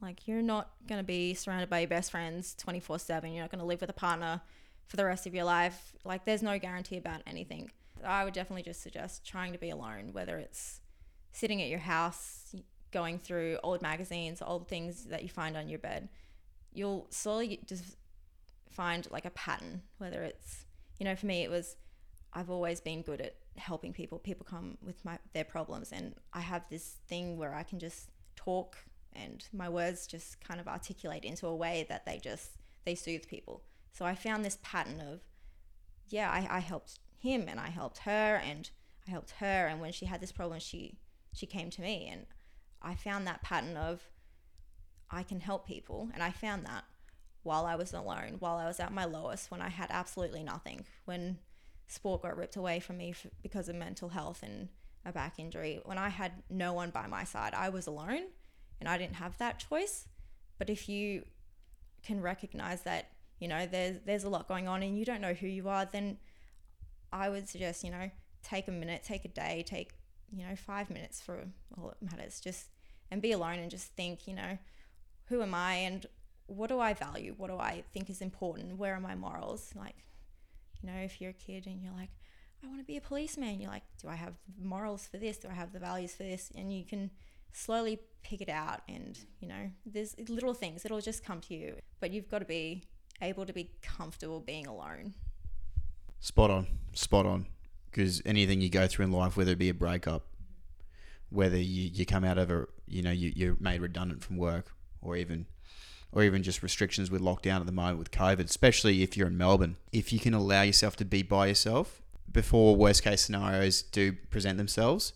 Like you're not going to be surrounded by your best friends 24/7. You're not going to live with a partner for the rest of your life. Like there's no guarantee about anything. I would definitely just suggest trying to be alone, whether it's sitting at your house, going through old magazines, old things that you find on your bed. You'll slowly just find like a pattern, whether it's, you know, for me, it was I've always been good at helping people. People come with my their problems, and I have this thing where I can just talk, and my words just kind of articulate into a way that they just they soothe people. So I found this pattern of, yeah, I, I helped him, and I helped her, and I helped her, and when she had this problem, she she came to me, and I found that pattern of, I can help people, and I found that while I was alone, while I was at my lowest, when I had absolutely nothing, when sport got ripped away from me because of mental health and a back injury. When I had no one by my side, I was alone and I didn't have that choice. But if you can recognize that, you know, there's there's a lot going on and you don't know who you are, then I would suggest, you know, take a minute, take a day, take, you know, five minutes for all it matters. Just and be alone and just think, you know, who am I and what do I value? What do I think is important? Where are my morals? Like, you know, if you're a kid and you're like, I want to be a policeman, you're like, do I have morals for this? Do I have the values for this? And you can slowly pick it out and, you know, there's little things, it'll just come to you. But you've got to be able to be comfortable being alone. Spot on, spot on. Because anything you go through in life, whether it be a breakup, whether you, you come out of a, you know, you, you're made redundant from work, or even, or even just restrictions with lockdown at the moment with COVID, especially if you're in Melbourne, if you can allow yourself to be by yourself before worst case scenarios do present themselves,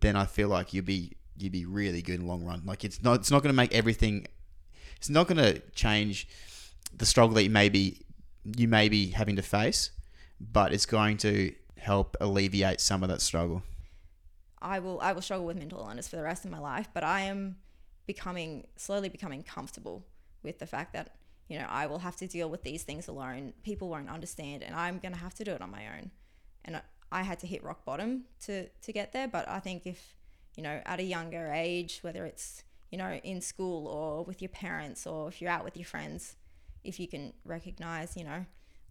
then I feel like you'll be you'd be really good in the long run. Like it's not it's not going to make everything. It's not going to change the struggle that you may be you may be having to face, but it's going to help alleviate some of that struggle. I will I will struggle with mental illness for the rest of my life, but I am becoming slowly becoming comfortable with the fact that you know I will have to deal with these things alone. People won't understand, and I'm going to have to do it on my own. And I had to hit rock bottom to to get there, but I think if you know at a younger age, whether it's you know in school or with your parents or if you're out with your friends, if you can recognize you know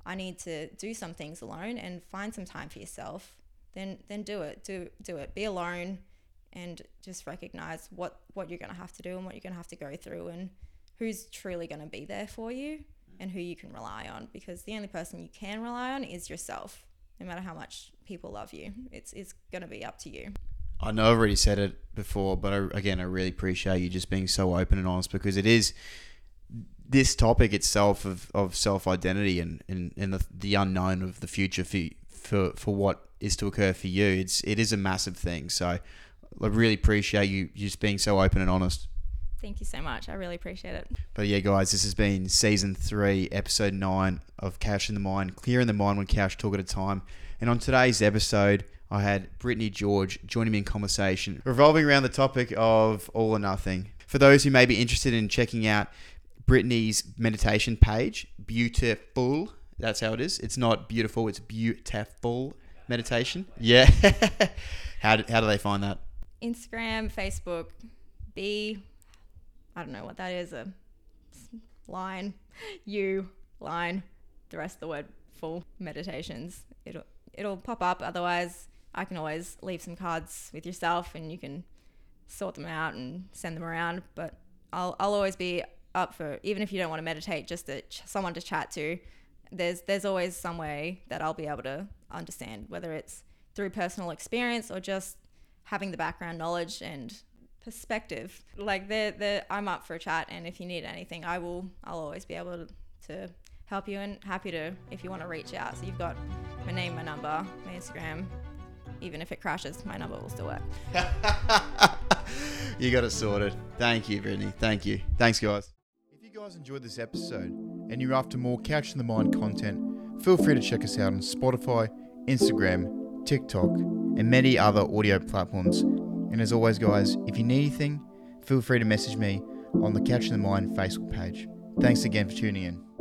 I need to do some things alone and find some time for yourself, then then do it. Do do it. Be alone and just recognize what what you're going to have to do and what you're going to have to go through and who's truly going to be there for you and who you can rely on because the only person you can rely on is yourself no matter how much people love you it's it's going to be up to you I know I've already said it before, but I, again, I really appreciate you just being so open and honest because it is this topic itself of, of self identity and, and, and the, the unknown of the future for, for for what is to occur for you. It's it is a massive thing. So I really appreciate you just being so open and honest. Thank you so much i really appreciate it But yeah, guys, this has been season three, episode nine of Couch in the Mind, clearing the mind when couch talk at a time. And on today's episode, I had Brittany George joining me in conversation, revolving around the topic of all or nothing. For those who may be interested in checking out Brittany's meditation page, Beautiful, that's how it is. It's not beautiful, it's beautiful meditation. Yeah. <laughs> how, do, how do they find that? instagram facebook b i don't know what that is a line you line the rest of the word full meditations. It'll it'll pop up otherwise i can always leave some cards with yourself and you can sort them out and send them around but i'll, I'll always be up for even if you don't want to meditate just a, ch- someone to chat to there's there's always some way that i'll be able to understand whether it's through personal experience or just having the background knowledge and perspective like they're, they're i'm up for a chat and if you need anything i will i'll always be able to, to help you and happy to if you want to reach out so you've got my name my number my instagram even if it crashes my number will still work <laughs> you got it sorted. Thank you, Brittany. Thank you. Thanks, guys. If you guys enjoyed this episode and you're after more Couch in the Mind content, feel free to check us out on Spotify, Instagram, TikTok, and many other audio platforms. And as always, guys, if you need anything, feel free to message me on the Couch in the Mind Facebook page. Thanks again for tuning in.